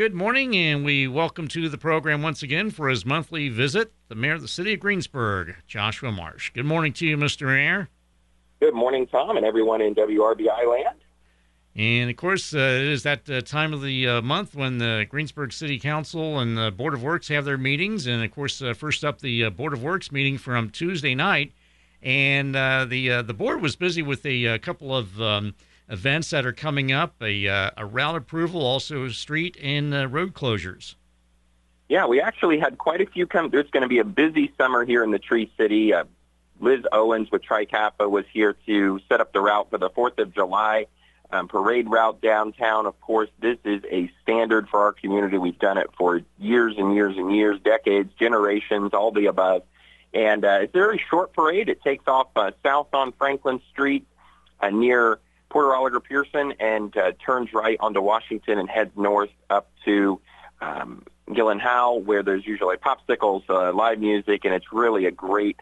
good morning, and we welcome to the program once again for his monthly visit, the mayor of the city of Greensburg, Joshua Marsh. Good morning to you, Mr. Mayor. Good morning, Tom, and everyone in WRBI land. And of course, uh, it is that uh, time of the uh, month when the Greensburg City Council and the Board of Works have their meetings. And of course, uh, first up, the uh, Board of Works meeting from Tuesday night. And uh, the the board was busy with a, couple of um, events that are coming up a, a route approval, also street and road closures. Yeah, we actually had quite a few come. There's going to be a busy summer here in the Tree City. Liz Owens with Tri Kappa was here to set up the route for the 4th of July um, parade route downtown. Of course, this is a standard for our community. We've done it for years and years and years, decades, generations, all the above. And uh, it's a very short parade. It takes off uh, south on Franklin Street uh, near Porter Oliver Pearson and uh, turns right onto Washington and heads north up to um, Gilliland-Howe, where there's usually popsicles, uh, live music, and it's really a great,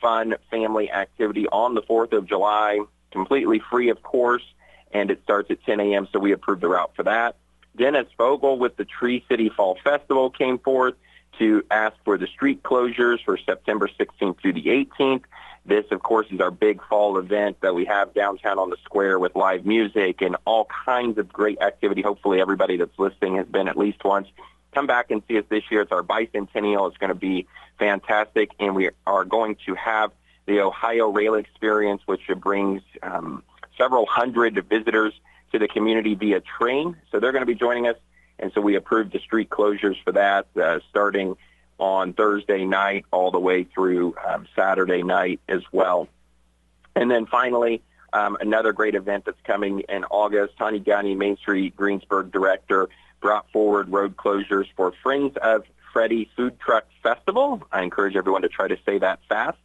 fun family activity on the 4th of July, completely free, of course and it starts at 10 a.m., so we approved the route for that. Dennis Vogel with the Tree City Fall Festival came forth to ask for the street closures for September 16th through the 18th. This, of course, is our big fall event that we have downtown on the square with live music and all kinds of great activity. Hopefully everybody that's listening has been at least once. Come back and see us this year. It's our bicentennial. It's going to be fantastic, and we are going to have the Ohio Rail Experience, which brings um, several hundred visitors to the community via train. So they're going to be joining us. And so we approved the street closures for that uh, starting on Thursday night all the way through um, Saturday night as well. And then finally, um, another great event that's coming in August. Tanya Gunny, Main Street Greensburg director, brought forward road closures for Friends of Freddy Food Truck Festival. I encourage everyone to try to say that fast.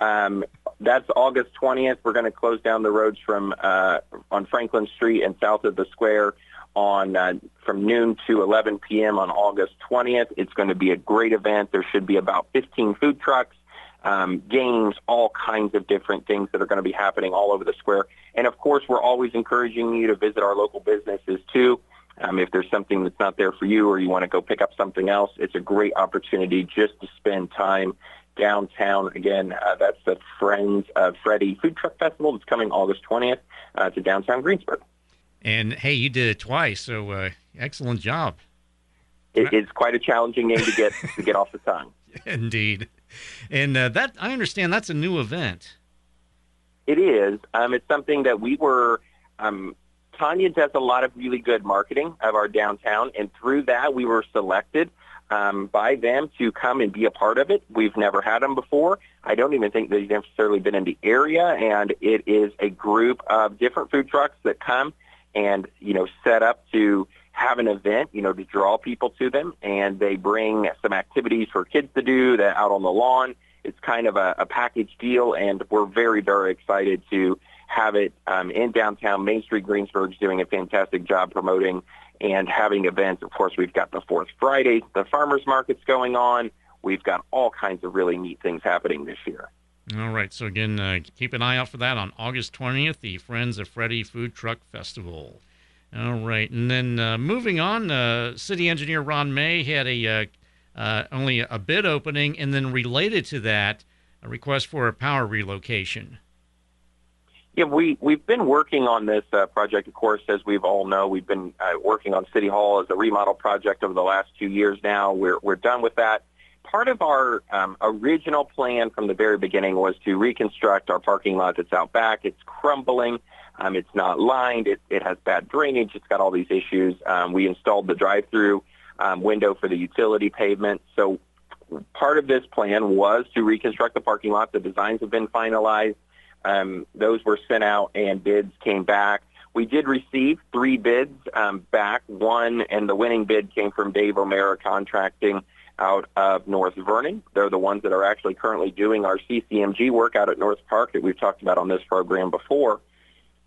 Um, that's August 20th. We're going to close down the roads from uh, on Franklin Street and south of the square on uh, from noon to 11 p.m. on August 20th. It's going to be a great event. There should be about 15 food trucks, um, games, all kinds of different things that are going to be happening all over the square. And of course, we're always encouraging you to visit our local businesses too. Um, if there's something that's not there for you or you want to go pick up something else, it's a great opportunity just to spend time downtown. Again, uh, that's the Friends of Freddy Food Truck Festival. It's coming August 20th uh, to downtown Greensburg. And hey, you did it twice, so uh, excellent job. It is quite a challenging name to get to get off the tongue. Indeed, and uh, that I understand that's a new event. It is. Um, it's something that we were. Um, Tanya does a lot of really good marketing of our downtown, and through that, we were selected um, by them to come and be a part of it. We've never had them before. I don't even think they've necessarily been in the area, and it is a group of different food trucks that come and you know set up to have an event, you know, to draw people to them, and they bring some activities for kids to do that out on the lawn. It's kind of a, a package deal, and we're very, very excited to have it um, in downtown Main Street. Greensburg's doing a fantastic job promoting and having events. Of course, we've got the Fourth Friday, the farmers markets going on. We've got all kinds of really neat things happening this year. All right. So again, uh, keep an eye out for that on August 20th, the Friends of Freddy Food Truck Festival. All right, and then uh, moving on, uh, City Engineer Ron May had a uh, uh, only a bid opening, and then related to that, a request for a power relocation. Yeah, we, we've been working on this uh, project, of course, as we've all know. We've been working on City Hall as a remodel project over the last two years now. We're, we're done with that. Part of our um, original plan from the very beginning was to reconstruct our parking lot that's out back. It's crumbling. Um, it's not lined. It, it has bad drainage. It's got all these issues. Um, we installed the drive-through um, window for the utility pavement. So part of this plan was to reconstruct the parking lot. The designs have been finalized. Um, those were sent out and bids came back. We did receive three bids um, back. One and the winning bid came from Dave O'Mara Contracting out of North Vernon. They're the ones that are actually currently doing our CCMG work out at North Park that we've talked about on this program before.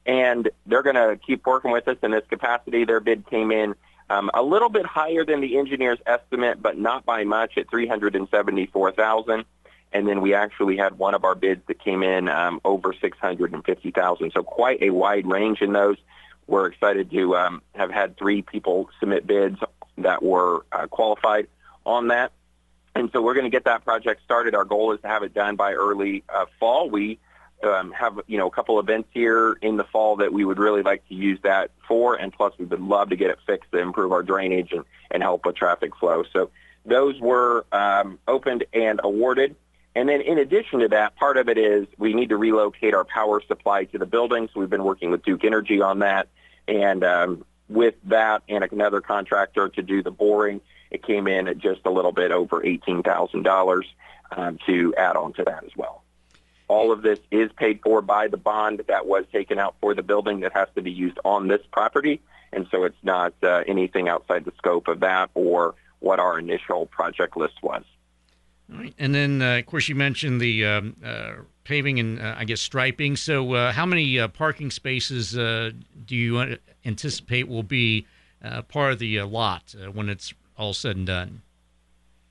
And they're going to keep working with us in this capacity. Their bid came in um, a little bit higher than the engineer's estimate, but not by much at 374000 and then we actually had one of our bids that came in um, over 650,000. So quite a wide range in those. We're excited to um, have had three people submit bids that were uh, qualified on that. And so we're going to get that project started. Our goal is to have it done by early uh, fall. We um, have you know a couple events here in the fall that we would really like to use that for, and plus we would love to get it fixed to improve our drainage and, and help with traffic flow. So those were um, opened and awarded. And then in addition to that, part of it is we need to relocate our power supply to the building. So we've been working with Duke Energy on that. And um, with that and another contractor to do the boring, it came in at just a little bit over $18,000 um, to add on to that as well. All of this is paid for by the bond that was taken out for the building that has to be used on this property. And so it's not uh, anything outside the scope of that or what our initial project list was. Right. And then, uh, of course, you mentioned the um, uh, paving and uh, I guess striping. So, uh, how many uh, parking spaces uh, do you anticipate will be part of the lot when it's all said and done?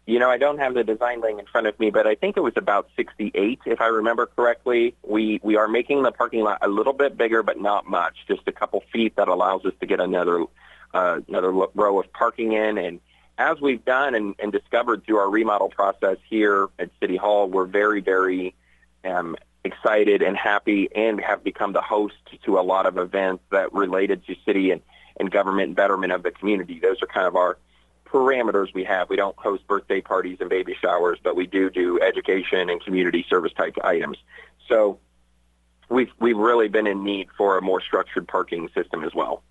You know, I don't have the design laying in front of me, but I think it was about 68, if I remember correctly. We we are making the parking lot a little bit bigger, but not much, just a couple feet that allows us to get another another row of parking in and as we've done and, and, discovered through our remodel process here at City Hall, we're very, very um, excited and happy and have become the host to a lot of events that related to city and, and government betterment of the community. Those are kind of our parameters we have. We don't host birthday parties and baby showers, but we do do education and community service type items. So we've, we've really been in need for a more structured parking system as well.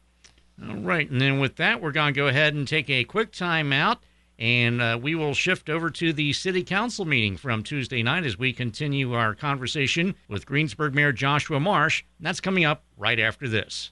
All right. And then with that, we're going to go ahead and take a quick time out. And uh, we will shift over to the City Council meeting from Tuesday night as we continue our conversation with Greensburg Mayor Joshua Marsh. That's coming up right after this.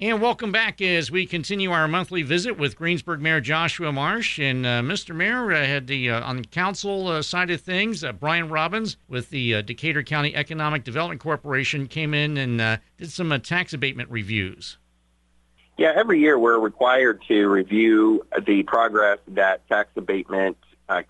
And welcome back as we continue our monthly visit with Greensburg Mayor Joshua Marsh. And uh, Mr. Mayor uh, had the uh, on the council uh, side of things, uh, Brian Robbins with the uh, Decatur County Economic Development Corporation came in and did some tax abatement reviews. Yeah, every year we're required to review the progress that tax abatement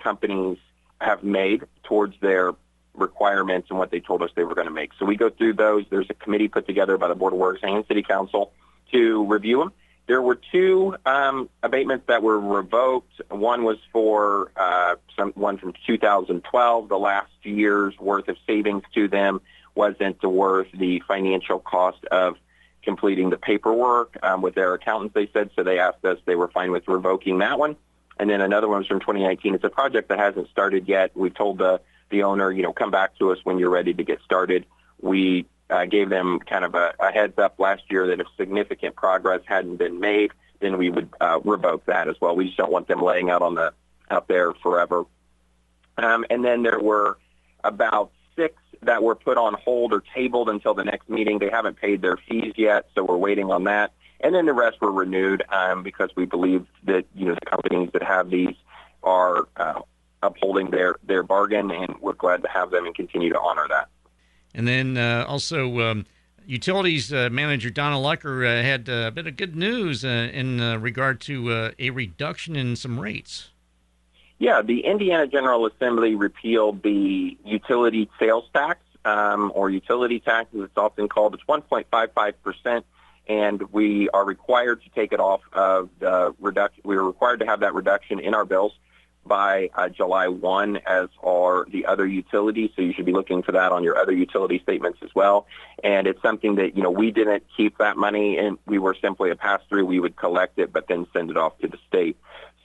companies have made towards their requirements and what they told us they were going to make. So we go through those. There's a committee put together by the Board of Works and City Council to review them. There were two um, abatements that were revoked. One was for uh, some, one from 2012. The last year's worth of savings to them wasn't worth the financial cost of completing the paperwork um, with their accountants, they said. So they asked us, they were fine with revoking that one. And then another one was from 2019. It's a project that hasn't started yet. We told the, the owner, you know, come back to us when you're ready to get started. We uh, gave them kind of a, a heads up last year that if significant progress hadn't been made, then we would uh, revoke that as well. We just don't want them laying out on the out there forever. Um, and then there were about six that were put on hold or tabled until the next meeting. They haven't paid their fees yet, so we're waiting on that. And then the rest were renewed um, because we believe that you know the companies that have these are uh, upholding their their bargain, and we're glad to have them and continue to honor that. And then uh, also, um, utilities uh, manager Donna Lucker uh, had a bit of good news uh, in uh, regard to uh, a reduction in some rates. Yeah, the Indiana General Assembly repealed the utility sales tax, um, or utility tax as it's often called. It's 1.55 percent, and we are required to take it off of the reduction. We are required to have that reduction in our bills by uh, July 1, as are the other utilities. So you should be looking for that on your other utility statements as well. And it's something that, you know, we didn't keep that money and we were simply a pass-through. We would collect it, but then send it off to the state.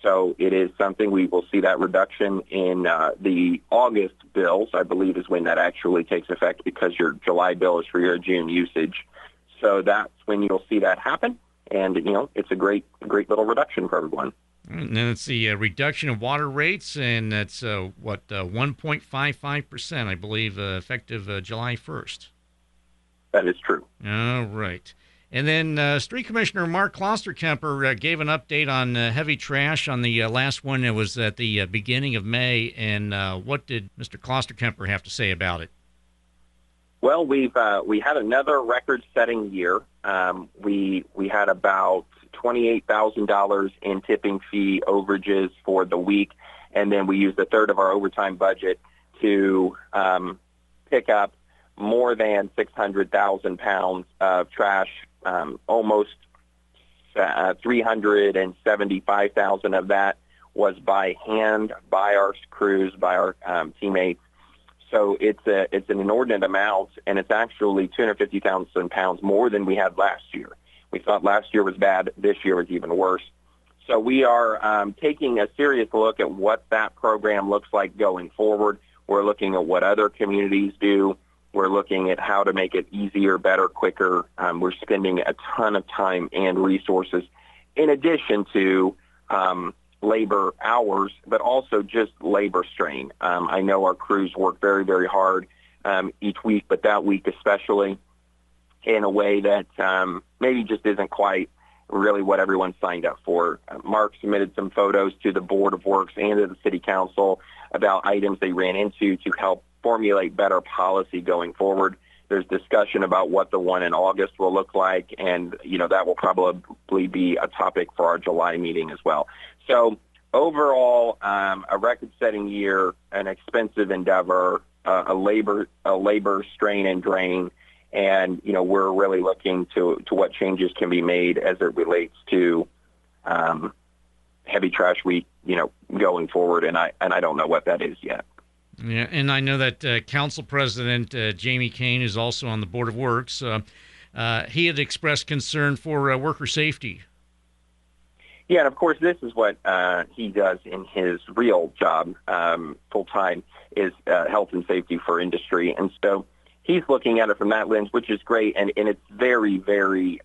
So it is something we will see that reduction in uh, the August bills, I believe is when that actually takes effect because your July bill is for your June usage. So that's when you'll see that happen. And, you know, it's a great, great little reduction for everyone. And then it's the uh, reduction of water rates, and that's uh, what uh, 1.55 percent, I believe, uh, effective uh, July 1st. That is true. All right. And then uh, Street Commissioner Mark Klosterkemper uh, gave an update on uh, heavy trash on the uh, last one. It was at the uh, beginning of May. And uh, what did Mr. Klosterkemper have to say about it? Well, we've we had another record-setting year. Um, we we had about twenty-eight thousand dollars in tipping fee overages for the week, and then we used a third of our overtime budget to um, pick up more than 600,000 pounds of trash um, almost uh, 375,000 of that was by hand, by our crews, by our um, teammates. So it's a it's an inordinate amount, and it's actually 250,000 pounds more than we had last year. We thought last year was bad. This year was even worse. So we are um, taking a serious look at what that program looks like going forward. We're looking at what other communities do. We're looking at how to make it easier, better, quicker. Um, we're spending a ton of time and resources in addition to um, labor hours, but also just labor strain. Um, I know our crews work very, very hard um, each week, but that week especially in a way that um, maybe just isn't quite really what everyone signed up for. Uh, Mark submitted some photos to the Board of Works and to the City Council about items they ran into to help formulate better policy going forward. There's discussion about what the one in August will look like, and you know that will probably be a topic for our July meeting as well. So overall, um, a record-setting year, an expensive endeavor, uh, a labor a labor strain and drain, and you know we're really looking to to what changes can be made as it relates to um, heavy trash week, you know, going forward, and I and I don't know what that is yet. Yeah, and I know that uh, Council President uh, Jamie Kane is also on the Board of Works. Uh, uh he had expressed concern for uh, worker safety. Yeah, and of course, this is what uh, he does in his real job, um, full time, is health and safety for industry, and so he's looking at it from that lens, which is great, and, and it's very, very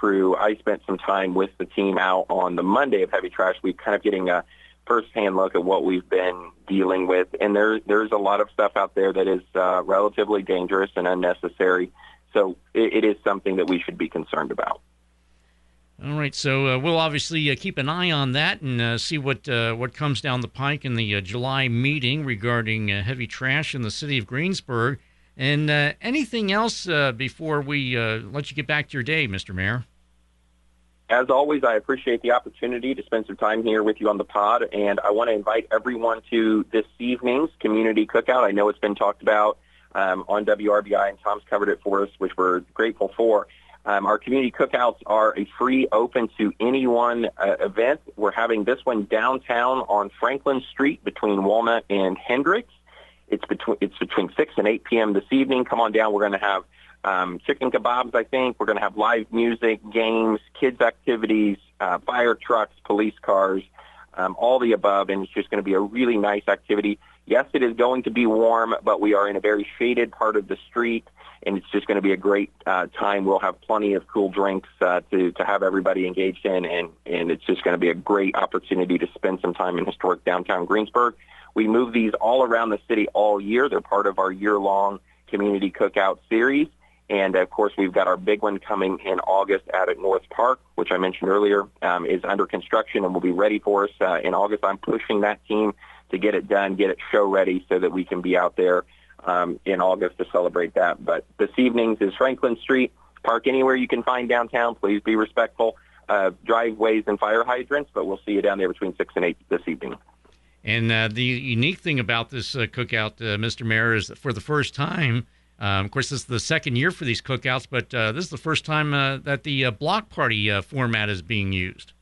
true. I spent some time with the team out on the Monday of Heavy Trash Week, kind of getting a firsthand look at what we've been dealing with. And there, there's a lot of stuff out there that is uh, relatively dangerous and unnecessary. So it, it is something that we should be concerned about. All right, so uh, we'll obviously uh, keep an eye on that and uh, see what uh, what comes down the pike in the uh, July meeting regarding uh, heavy trash in the city of Greensburg. And anything else before we let you get back to your day, Mr. Mayor? As always, I appreciate the opportunity to spend some time here with you on the pod, and I want to invite everyone to this evening's community cookout. I know it's been talked about um, on WRBI, and Tom's covered it for us, which we're grateful for. Um, our community cookouts are a free, open to anyone uh, event. We're having this one downtown on Franklin Street between Walnut and Hendricks. It's between it's between six and eight p.m. this evening. Come on down. We're going to have um, chicken kebabs, I think. We're going to have live music, games, kids activities, uh, fire trucks, police cars, um, all the above, and it's just going to be a really nice activity. Yes, it is going to be warm, but we are in a very shaded part of the street, and it's just going to be a great uh, time. We'll have plenty of cool drinks uh, to to have everybody engaged in, and and it's just going to be a great opportunity to spend some time in historic downtown Greensburg. We move these all around the city all year. They're part of our year-long community cookout series. And of course, we've got our big one coming in August out at North Park, which I mentioned earlier, um, is under construction and will be ready for us uh, in August. I'm pushing that team to get it done, get it show ready so that we can be out there um, in August to celebrate that. But this evening's is Franklin Street. Park anywhere you can find downtown. Please be respectful. Uh, driveways and fire hydrants, but we'll see you down there between 6 and 8 this evening. And uh, the unique thing about this uh, cookout, uh, Mr. Mayor, is that for the first time, um, of course, this is the second year for these cookouts, but uh, this is the first time uh, that the uh, block party format is being used.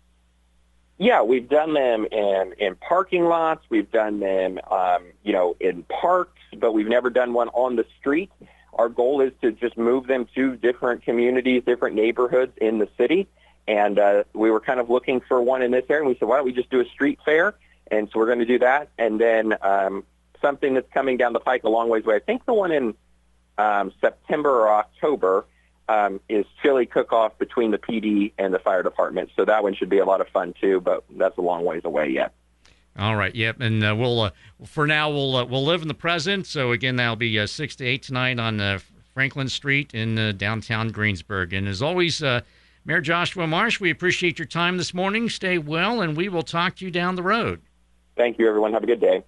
Yeah, we've done them in in parking lots. We've done them, um, you know, in parks, but we've never done one on the street. Our goal is to just move them to different communities, different neighborhoods in the city. And we were kind of looking for one in this area, and we said, why don't we just do a street fair? And so we're going to do that. And then um, something that's coming down the pike a long ways away. I think the one in um, September or October um, is chili cook-off between the PD and the fire department. So that one should be a lot of fun too, but that's a long ways away yet. All right. Yep. And uh, we'll uh, for now we'll uh, we'll live in the present. So again, that'll be uh, six to eight tonight on uh, Franklin Street in uh, downtown Greensburg. And as always, Mayor Joshua Marsh, we appreciate your time this morning. Stay well, and we will talk to you down the road. Thank you, everyone. Have a good day.